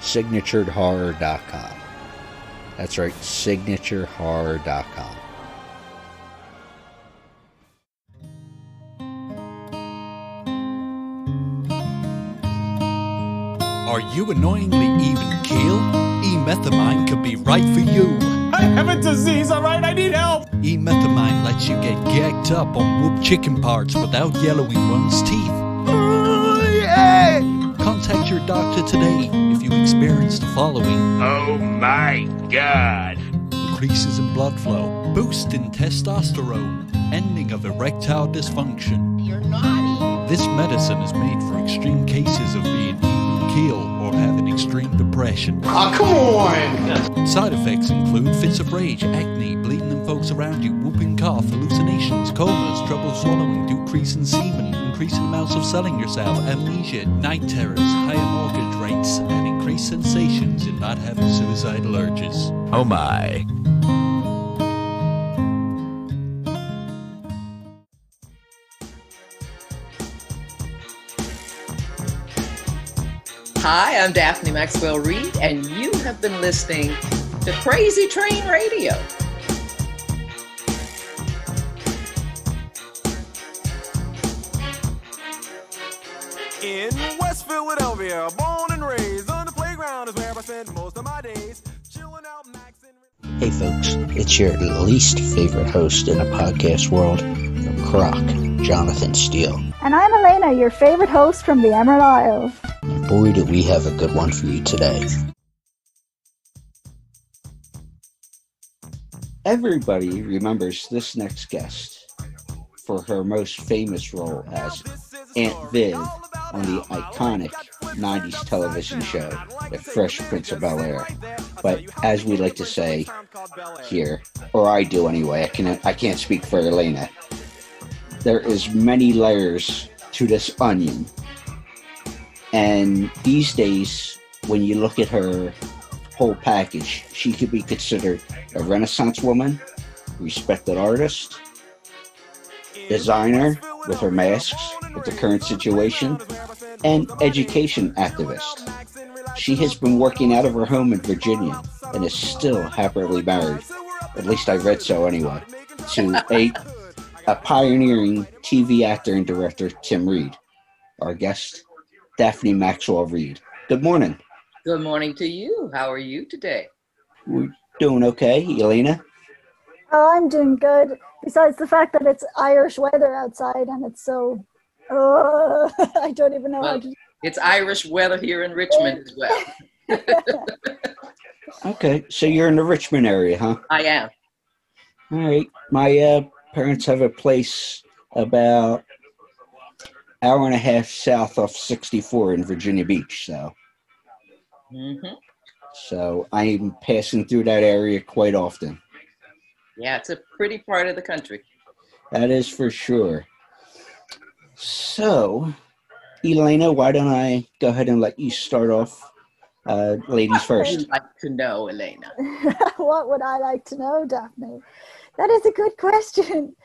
Signaturedhorror.com. That's right, signaturedhorror.com. Are you annoyingly even keel? E-methamine could be right for you. I have a disease, alright? I need help! E-methamine lets you get gagged up on whoop chicken parts without yellowing one's teeth. Contact your doctor today if you experience the following Oh my god! increases in blood flow, boost in testosterone, ending of erectile dysfunction. You're naughty. This medicine is made for extreme cases of being even keel or having extreme depression. Oh, come on! Side effects include fits of rage, acne, bleeding in folks around you, whooping cough, hallucinations, comas, trouble swallowing, decrease in semen, increasing amounts of selling yourself, amnesia, night terrors, higher mortgage rates, and increased sensations in not having suicidal urges. Oh my. Hi, I'm Daphne Maxwell Reid, and you have been listening to Crazy Train Radio. Philadelphia, born and raised on the playground is where I spend most of my days. Chilling out, maxing. Hey folks, it's your least favorite host in the podcast world, Croc, Jonathan Steele. And I'm Elena, your favorite host from the Emerald Isle. And boy, do we have a good one for you today. Everybody remembers this next guest for her most famous role as Aunt Viv on the iconic 90s television show, The Fresh Prince of Bel Air. But as we like to say here, or I do anyway, I, can, I can't speak for Elena, there is many layers to this onion. And these days, when you look at her whole package, she could be considered a Renaissance woman, respected artist, designer with her masks with the current situation, and education activist. She has been working out of her home in Virginia and is still happily married. At least I read so anyway. To a a pioneering TV actor and director, Tim Reid. Our guest, Daphne Maxwell Reid. Good morning. Good morning to you. How are you today? We're doing okay, Elena. Oh, I'm doing good. Besides the fact that it's Irish weather outside and it's so, oh, I don't even know well, how to. It's Irish weather here in Richmond as well. okay, so you're in the Richmond area, huh? I am. All right. My uh, parents have a place about hour and a half south of 64 in Virginia Beach. So, mm-hmm. so I'm passing through that area quite often. Yeah, it's a pretty part of the country. That is for sure. So, Elena, why don't I go ahead and let you start off, uh, ladies what first? Would like to know, Elena? what would I like to know, Daphne? That is a good question.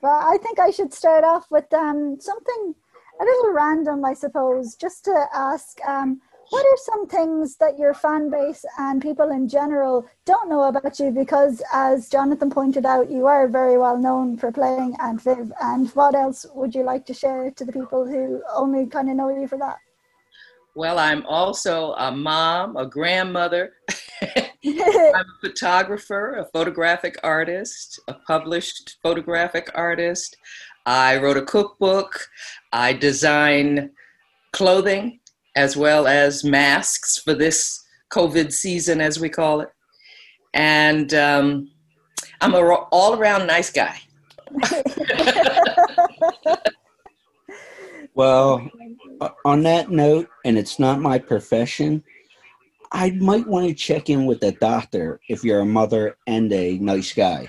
But I think I should start off with um, something a little random, I suppose, just to ask um, what are some things that your fan base and people in general don't know about you? Because, as Jonathan pointed out, you are very well known for playing Aunt Viv. And what else would you like to share to the people who only kind of know you for that? Well, I'm also a mom, a grandmother. I'm a photographer, a photographic artist, a published photographic artist. I wrote a cookbook. I design clothing as well as masks for this COVID season, as we call it. And um, I'm a all around nice guy. well, on that note, and it's not my profession, I might want to check in with the doctor if you're a mother and a nice guy.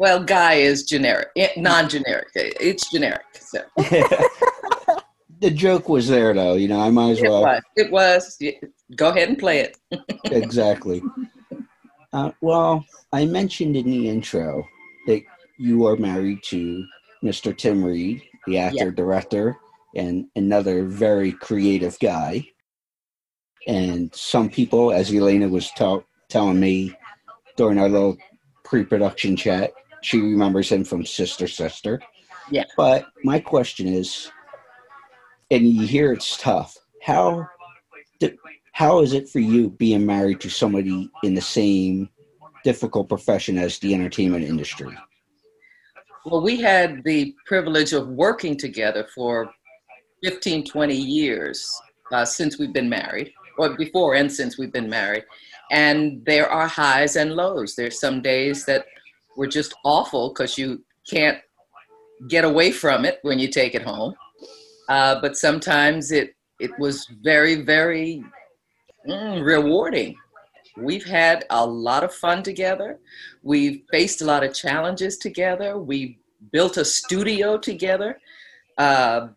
Well, guy is generic, eh, non-generic. It's generic. So. the joke was there, though. You know, I might as well. It was. It was. Go ahead and play it. exactly. Uh, well, I mentioned in the intro that you are married to Mr. Tim Reid, the actor, yeah. director, and another very creative guy. And some people, as Elena was telling me during our little pre-production chat, she remembers him from Sister Sister. Yeah. But my question is, and you hear it's tough. How how is it for you being married to somebody in the same difficult profession as the entertainment industry? Well, we had the privilege of working together for 15, 20 years uh, since we've been married, or before and since we've been married. And there are highs and lows. There's some days that were just awful because you can't get away from it when you take it home. Uh, but sometimes it it was very very mm, rewarding. We've had a lot of fun together. We've faced a lot of challenges together. We built a studio together, a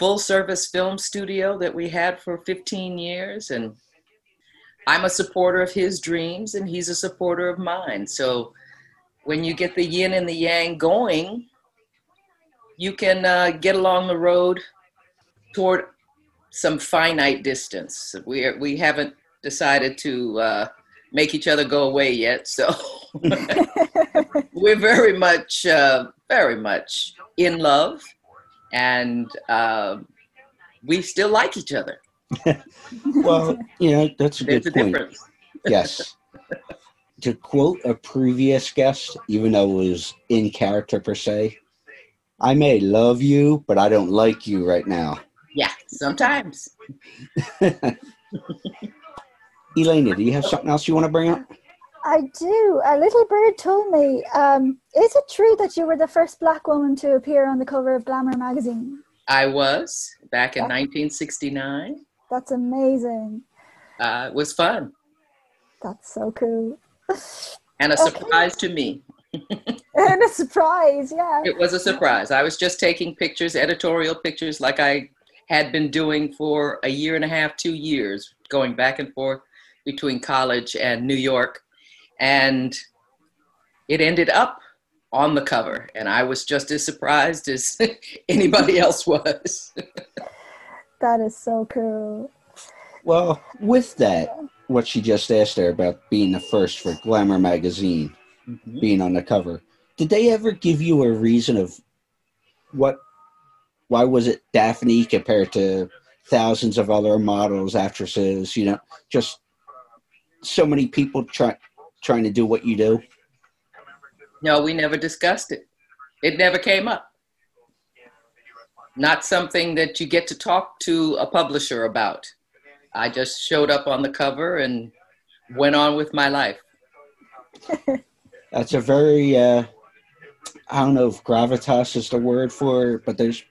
full service film studio that we had for 15 years. And I'm a supporter of his dreams, and he's a supporter of mine. So when you get the yin and the yang going, you can uh, get along the road toward some finite distance. We are, we haven't decided to uh, make each other go away yet, so we're very much uh, very much in love, and uh, we still like each other. well, you know, that's a There's good a point. difference. yes. To quote a previous guest, even though it was in character per se, I may love you, but I don't like you right now. Yeah, sometimes. Elena, do you have something else you want to bring up? I do. A little bird told me, um, is it true that you were the first black woman to appear on the cover of Glamour magazine? I was back in 1969. That's amazing. Uh, it was fun That's so cool. And a Okay. surprise to me. and a surprise, yeah. It was a surprise. I was just taking pictures, editorial pictures, like I had been doing for a year and a half, two years, going back and forth between college and New York. And it ended up on the cover. And I was just as surprised as anybody else was. That is so cool. Well, with that, what she just asked there about being the first for Glamour magazine, mm-hmm. being on the cover, did they ever give you a reason of what? Why was it Daphne compared to thousands of other models, actresses? You know, just so many people trying trying to do what you do. No, we never discussed it. It never came up. Not something that you get to talk to a publisher about. I just showed up on the cover and went on with my life. That's a very uh, I don't know if gravitas is the word for it, but there's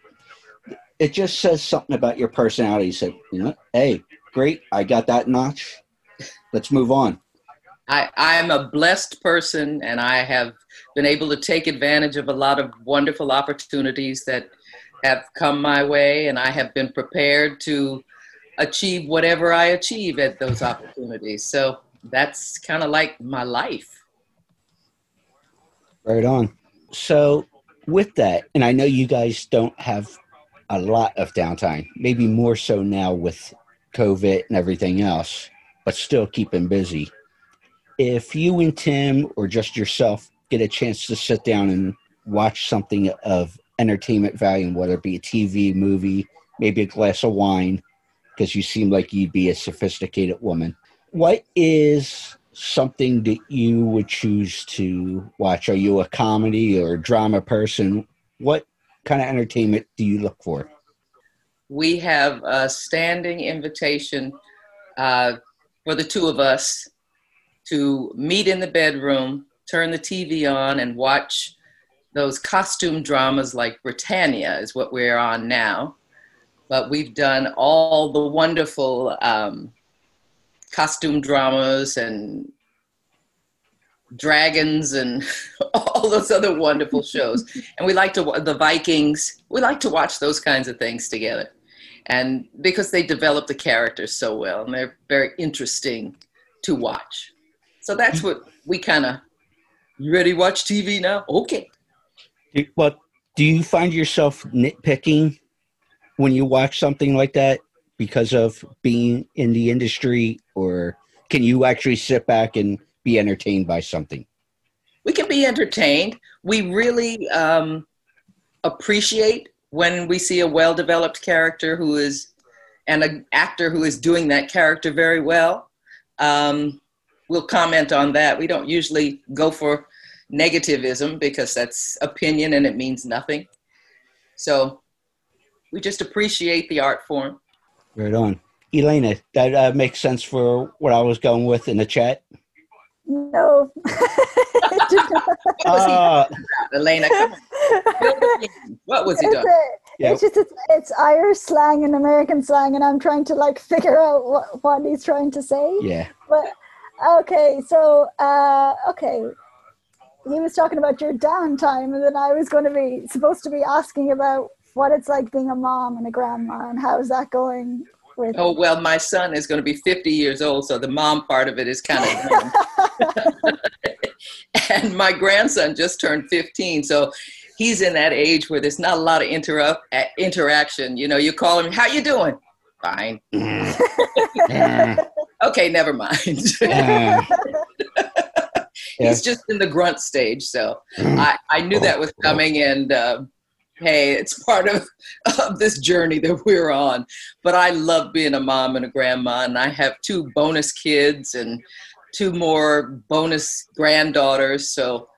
it just says something about your personality. So you know, hey, great, I got that notch. Let's move on. I, I'm a blessed person and I have been able to take advantage of a lot of wonderful opportunities that have come my way, and I have been prepared to achieve whatever I achieve at those opportunities. So that's kind of like my life. Right on. So with that, and I know you guys don't have a lot of downtime, maybe more so now with COVID and everything else, but still keeping busy. If you and Tim or just yourself get a chance to sit down and watch something of entertainment value, whether it be a TV, movie, maybe a glass of wine, because you seem like you'd be a sophisticated woman, what is something that you would choose to watch? Are you a comedy or a drama person? What kind of entertainment do you look for? We have a standing invitation uh, for the two of us to meet in the bedroom, turn the TV on, and watch those costume dramas like Britannia is what we're on now. But we've done all the wonderful um, costume dramas and dragons and all those other wonderful shows. And we like to the Vikings. We like to watch those kinds of things together, and because they develop the characters so well, and they're very interesting to watch. So that's what we kind of. You ready to watch TV now? Okay. Well, do you find yourself nitpicking when you watch something like that because of being in the industry, or can you actually sit back and be entertained by something? we can be entertained. We really um, appreciate when we see a well developed character who is, and an actor who is doing that character very well. Um, we'll comment on that. We don't usually go for negativism because that's opinion and it means nothing. So we just appreciate the art form. Right on. Elena, that uh, makes sense for what I was going with in the chat. No. Uh, Elena, come on. Fill the in. What was he it's, doing? a- Yeah. it's just it's, it's Irish slang and American slang, and I'm trying to like figure out what, what he's trying to say. yeah. But okay, so uh, okay, he was talking about your downtime, and then I was going to be supposed to be asking about what it's like being a mom and a grandma, and how's that going with. Oh, well, my son is going to be 50 years old, so the mom part of it is kind of. and my grandson just turned 15, so he's in that age where there's not a lot of interrupt interaction. You know, you call him, "How you doing?" Fine. okay, never mind. he's just in the grunt stage, so I, I knew that was coming, and uh, hey, it's part of, of this journey that we're on. But I love being a mom and a grandma, and I have two bonus kids and two more bonus granddaughters. So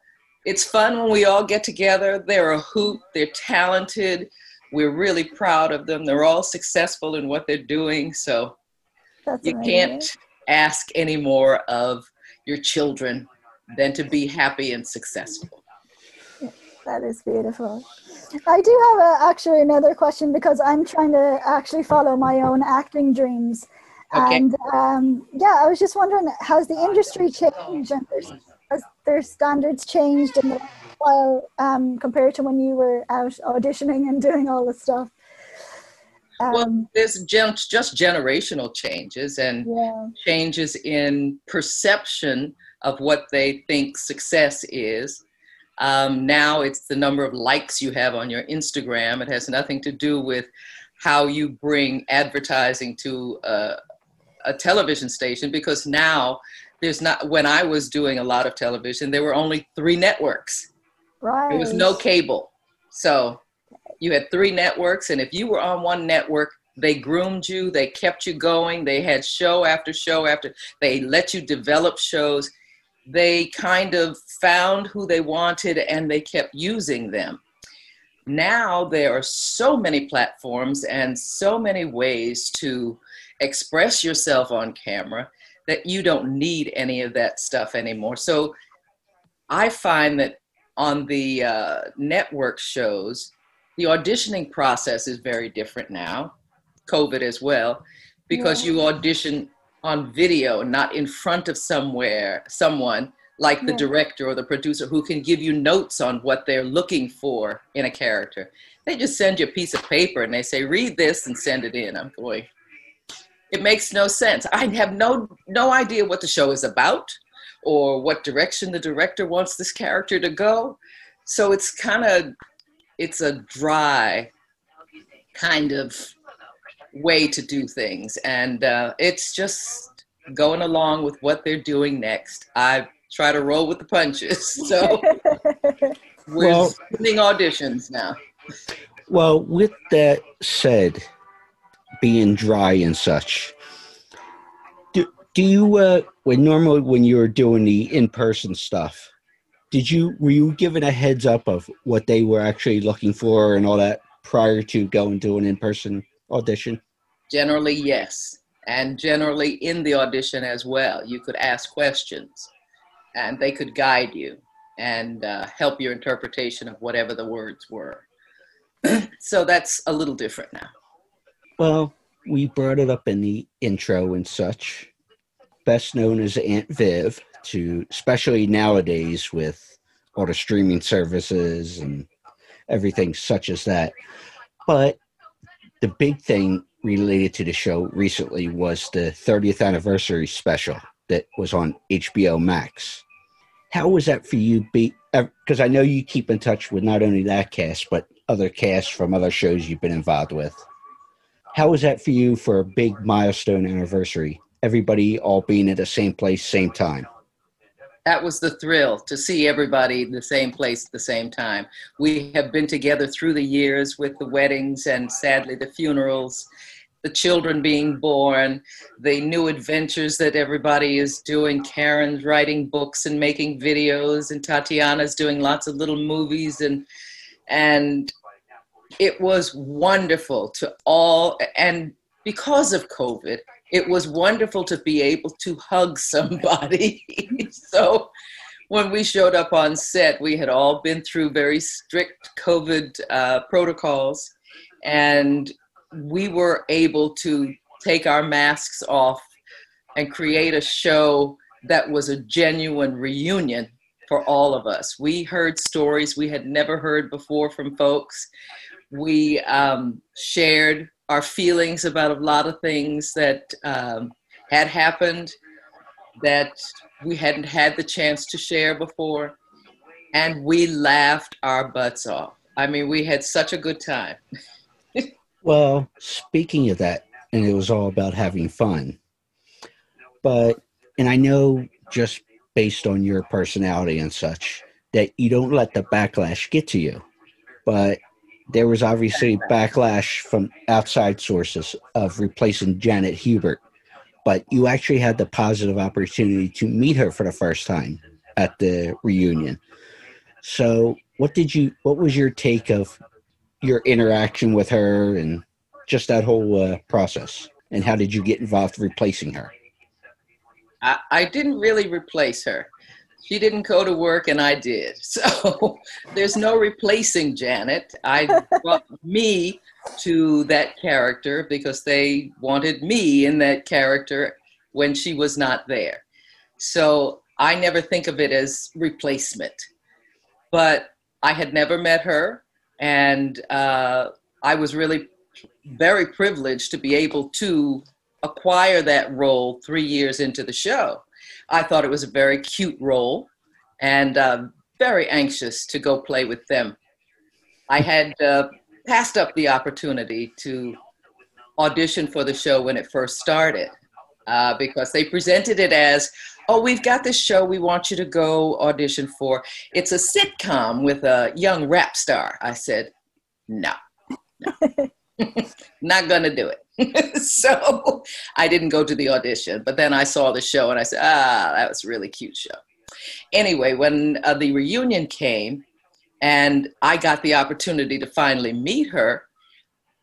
it's fun when we all get together. They're a hoot, they're talented. We're really proud of them. They're all successful in what they're doing. So That's you amazing. can't ask any more of your children than to be happy and successful. That is beautiful. I do have a, actually another question because I'm trying to actually follow my own acting dreams. Okay. And um, yeah, I was just wondering, has the industry changed and there's, has their standards changed in the while um, compared to when you were out auditioning and doing all this stuff? well, there's gen- just generational changes and Yeah. changes in perception of what they think success is. Um, now it's the number of likes you have on your Instagram. It has nothing to do with how you bring advertising to a, a television station because now there's not, when I was doing a lot of television, there were only three networks. Right. There was no cable. So you had three networks, and if you were on one network, they groomed you, they kept you going, they had show after show after, they let you develop shows. They kind of found who they wanted and they kept using them. Now there are so many platforms and so many ways to express yourself on camera that you don't need any of that stuff anymore. So I find that on the uh, network shows, the auditioning process is very different now, COVID as well, because Yeah. you audition on video, not in front of somewhere, someone like the Yeah. director or the producer who can give you notes on what they're looking for in a character. They just send you a piece of paper and they say, read this and send it in. I'm going, it makes no sense. I have no no idea what the show is about or what direction the director wants this character to go. So it's kind of it's a dry kind of way to do things, and uh, it's just going along with what they're doing next. I try to roll with the punches, so we're Well- doing auditions now. Well, with that said, being dry and such, do, do you, uh, when normally when you were doing the in person stuff, did you, were you given a heads up of what they were actually looking for and all that prior to going to an in person audition? Generally, yes. And generally, in the audition as well, you could ask questions and they could guide you and uh, help your interpretation of whatever the words were. so that's a little different now. Well, we brought it up in the intro and such. Best known as Aunt Viv, to especially nowadays with all the streaming services and everything such as that. But the big thing related to the show recently was the 30th anniversary special that was on HBO Max. How was that for you? Because I know you keep in touch with not only that cast, but other casts from other shows you've been involved with. How was that for you for a big milestone anniversary? Everybody all being at the same place, same time. That was the thrill to see everybody in the same place at the same time. We have been together through the years with the weddings and sadly the funerals, the children being born, the new adventures that everybody is doing. Karyn's writing books and making videos, and Tatyana's doing lots of little movies and and it was wonderful to all and because of covid it was wonderful to be able to hug somebody so when we showed up on set we had all been through very strict covid uh, protocols and we were able to take our masks off and create a show that was a genuine reunion for all of us. We heard stories we had never heard before from folks. We um, shared our feelings about a lot of things that um, had happened that we hadn't had the chance to share before. and we laughed our butts off. I mean, we had such a good time. Well, speaking of that, and it was all about having fun. But, and I know just based on your personality and such, that you don't let the backlash get to you. But there was obviously backlash from outside sources of replacing Janet Hubert. But you actually had the positive opportunity to meet her for the first time at the reunion. So, what did you? What was your take of your interaction with her and just that whole uh, process? And how did you get involved replacing her? I, I didn't really replace her. She didn't go to work and I did. So there's no replacing Janet. I brought me to that character because they wanted me in that character when she was not there. So I never think of it as replacement. But I had never met her, and uh, I was really very privileged to be able to acquire that role three years into the show. I thought it was a very cute role and uh, very anxious to go play with them. I had uh, passed up the opportunity to audition for the show when it first started uh, because they presented it as, oh, we've got this show we want you to go audition for. It's a sitcom with a young rap star. I said, no, no. not gonna do it. so I didn't go to the audition, but then I saw the show and I said, ah, that was a really cute show. Anyway, when uh, the reunion came and I got the opportunity to finally meet her,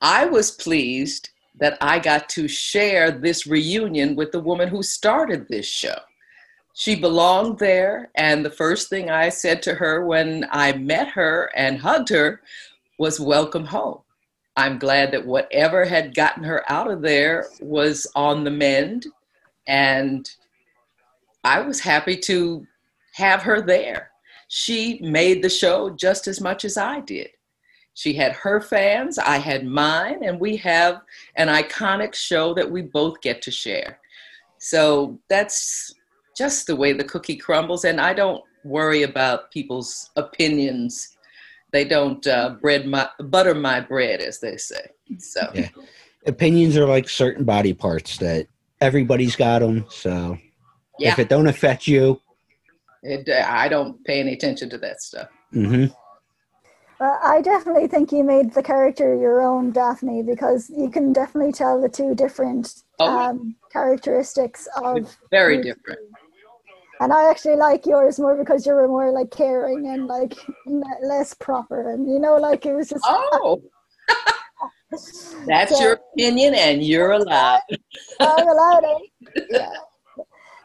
I was pleased that I got to share this reunion with the woman who started this show. She belonged there, and the first thing I said to her when I met her and hugged her was, Welcome home. I'm glad that whatever had gotten her out of there was on the mend. And I was happy to have her there. She made the show just as much as I did. She had her fans, I had mine, and we have an iconic show that we both get to share. So that's just the way the cookie crumbles. And I don't worry about people's opinions they don't uh, bread my butter my bread, as they say. So yeah. opinions are like certain body parts that everybody's got them. So yeah. if it don't affect you, it, uh, I don't pay any attention to that stuff. Mm-hmm. Well, I definitely think you made the character your own, Daphne, because you can definitely tell the two different oh. um, characteristics of. Very different and I actually like yours more because you were more like caring and like less proper, and you know, like it was just. Oh. That's so, your opinion, and you're allowed. I'm allowed. Eh? Yeah.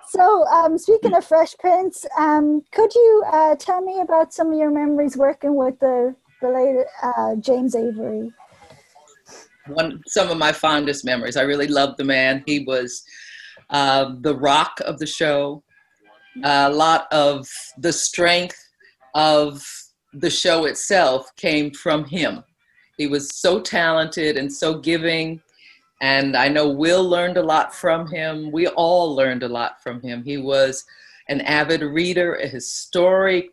So, um, speaking of Fresh Prince, um, could you uh, tell me about some of your memories working with the the late uh, James Avery? One, some of my fondest memories. I really loved the man. He was uh, the rock of the show a lot of the strength of the show itself came from him. He was so talented and so giving. And I know Will learned a lot from him. We all learned a lot from him. He was an avid reader, a historic,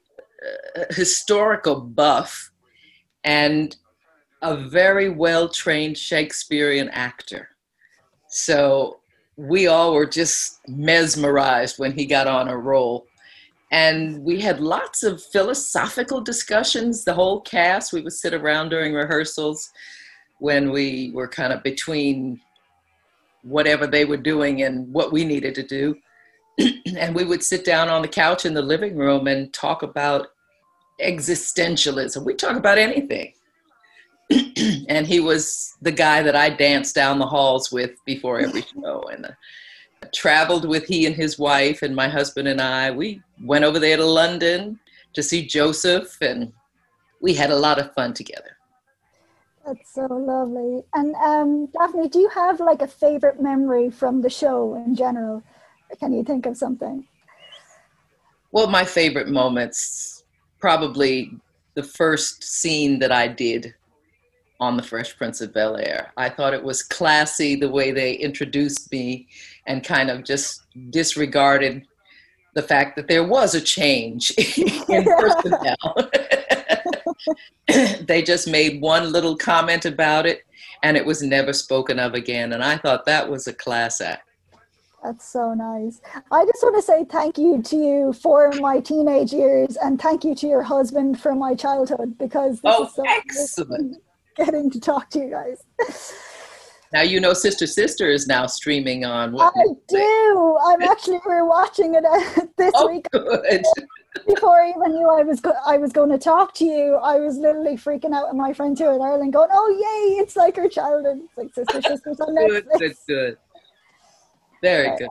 uh, historical buff, and a very well trained Shakespearean actor. So we all were just mesmerized when he got on a roll. And we had lots of philosophical discussions, the whole cast. We would sit around during rehearsals when we were kind of between whatever they were doing and what we needed to do. and we would sit down on the couch in the living room and talk about existentialism. We talk about anything. and he was the guy that I danced down the halls with before every show. And uh, traveled with he and his wife, and my husband and I. We went over there to London to see Joseph, and we had a lot of fun together. That's so lovely. And um, Daphne, do you have like a favorite memory from the show in general? Can you think of something? Well, my favorite moments probably the first scene that I did on the Fresh Prince of Bel Air. I thought it was classy the way they introduced me and kind of just disregarded the fact that there was a change in personnel. they just made one little comment about it and it was never spoken of again. And I thought that was a class act. That's so nice. I just want to say thank you to you for my teenage years and thank you to your husband for my childhood because this oh, is so excellent. getting to talk to you guys. Now you know Sister Sister is now streaming on. What I do. I'm actually we're watching it uh, this oh, week. Good. Before I even knew I was go- I was going to talk to you, I was literally freaking out, and my friend here in Ireland going, "Oh yay! It's like her childhood. It's like Sister Sisters on Netflix." Good, good, good. Very good.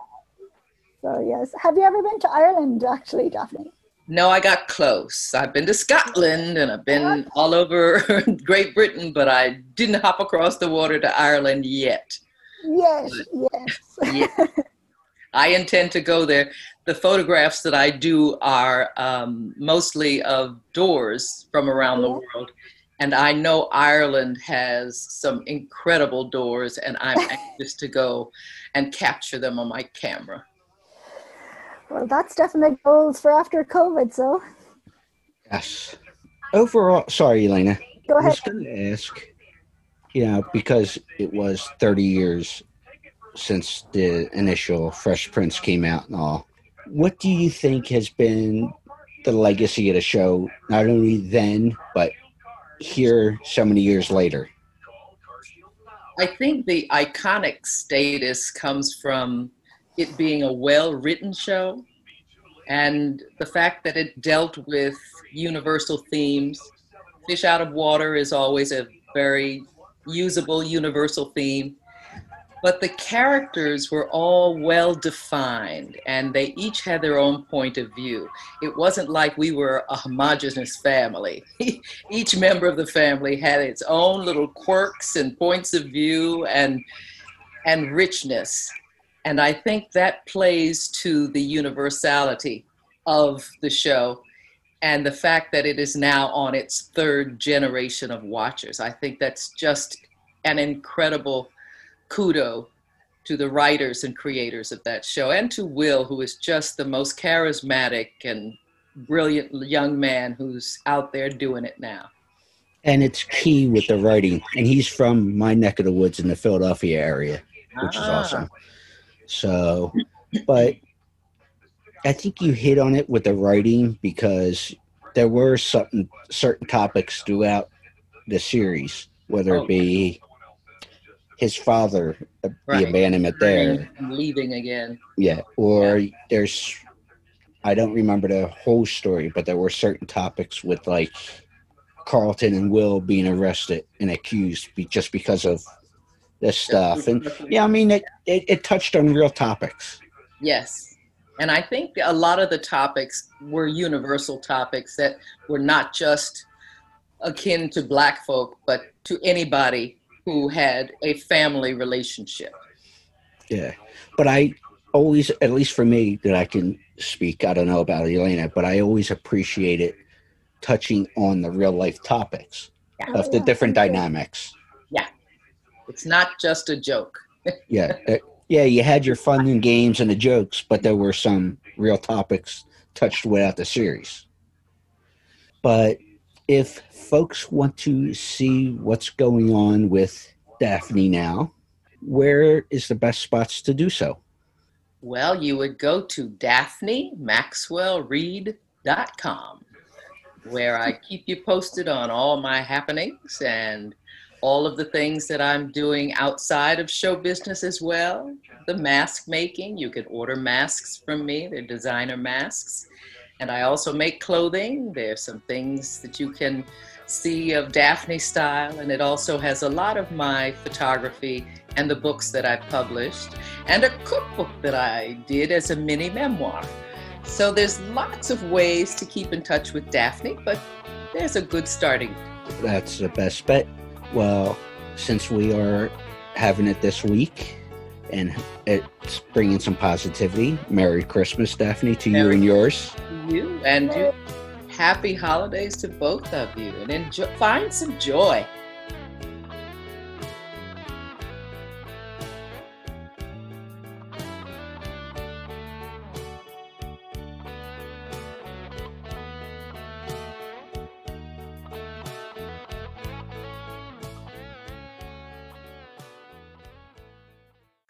So yes, have you ever been to Ireland? Actually, Daphne. No, I got close. I've been to Scotland and I've been all over Great Britain, but I didn't hop across the water to Ireland yet. Yes, yes. yeah. I intend to go there. The photographs that I do are um, mostly of doors from around the world. And I know Ireland has some incredible doors, and I'm anxious to go and capture them on my camera. Well, that's definitely goals for after COVID. So. Yes. Overall, sorry, Elena. Go ahead. I was going to ask, you know, because it was 30 years since the initial Fresh Prince came out and all. What do you think has been the legacy of the show, not only then, but here so many years later? I think the iconic status comes from it being a well written show and the fact that it dealt with universal themes. Fish out of water is always a very usable universal theme. But the characters were all well defined and they each had their own point of view. It wasn't like we were a homogenous family. each member of the family had its own little quirks and points of view and, and richness. And I think that plays to the universality of the show and the fact that it is now on its third generation of watchers. I think that's just an incredible kudo to the writers and creators of that show and to Will, who is just the most charismatic and brilliant young man who's out there doing it now. And it's key with the writing. And he's from my neck of the woods in the Philadelphia area, which ah. is awesome. So, but I think you hit on it with the writing because there were certain certain topics throughout the series, whether it be his father, uh, right. the abandonment there, leaving again. Yeah, or yeah. there's, I don't remember the whole story, but there were certain topics with like Carlton and Will being arrested and accused be, just because of this stuff. And yeah, I mean, it, it, it touched on real topics. Yes. And I think a lot of the topics were universal topics that were not just akin to black folk, but to anybody who had a family relationship. Yeah. But I always, at least for me, that I can speak, I don't know about Elena, but I always appreciate it touching on the real life topics yeah. of the oh, different dynamics. It's not just a joke. yeah. Uh, yeah, you had your fun and games and the jokes, but there were some real topics touched without the series. But if folks want to see what's going on with Daphne now, where is the best spots to do so? Well, you would go to daphnemaxwellreid.com, where I keep you posted on all my happenings and all of the things that I'm doing outside of show business as well. The mask making, you can order masks from me, they're designer masks. And I also make clothing. There's some things that you can see of Daphne style, and it also has a lot of my photography and the books that I've published, and a cookbook that I did as a mini memoir. So there's lots of ways to keep in touch with Daphne, but there's a good starting. That's the best bet well, since we are having it this week and it's bringing some positivity, Merry Christmas, Daphne, to Merry you and yours. You and you. Happy holidays to both of you and enjoy, find some joy.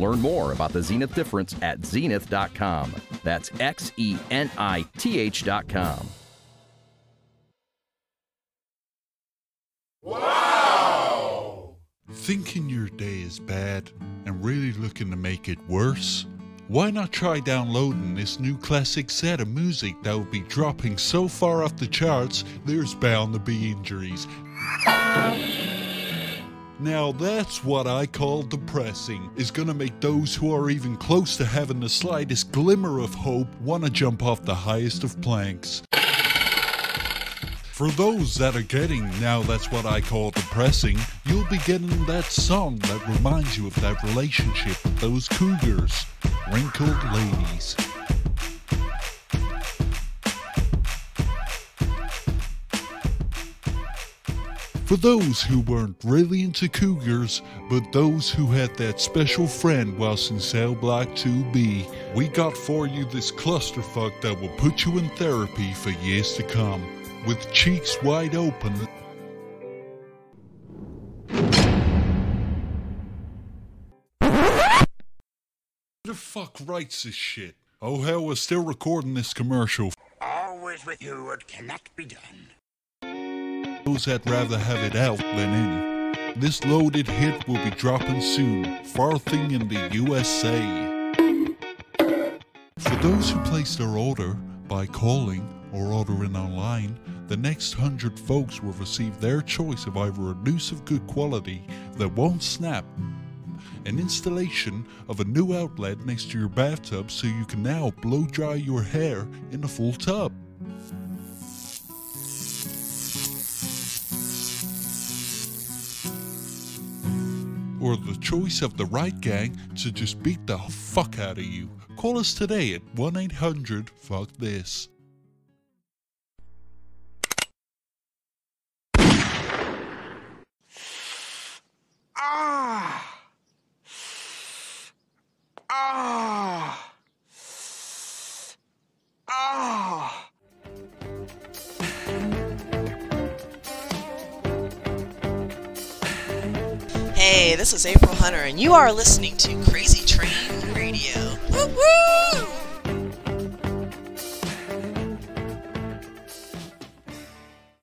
Learn more about the Xenith difference at xenith.com. That's X E N I T H.com. Wow! Thinking your day is bad and really looking to make it worse? Why not try downloading this new classic set of music that will be dropping so far off the charts there's bound to be injuries? Now that's what I call depressing. Is gonna make those who are even close to having the slightest glimmer of hope wanna jump off the highest of planks. For those that are getting now that's what I call depressing, you'll be getting that song that reminds you of that relationship with those cougars, wrinkled ladies. For those who weren't really into cougars, but those who had that special friend whilst in cell block 2B, we got for you this clusterfuck that will put you in therapy for years to come. With cheeks wide open, Who the fuck writes this shit? Oh hell, we're still recording this commercial. Always with you what cannot be done. Those that rather have it out than in. This loaded hit will be dropping soon, farthing in the USA. For those who place their order by calling or ordering online, the next hundred folks will receive their choice of either a noose of good quality that won't snap, an installation of a new outlet next to your bathtub so you can now blow dry your hair in a full tub. Or the choice of the right gang to just beat the fuck out of you. Call us today at 1 800 Fuck This. Ah! Ah! Ah! Hey, this is April Hunter, and you are listening to Crazy Train Radio. Woo woo!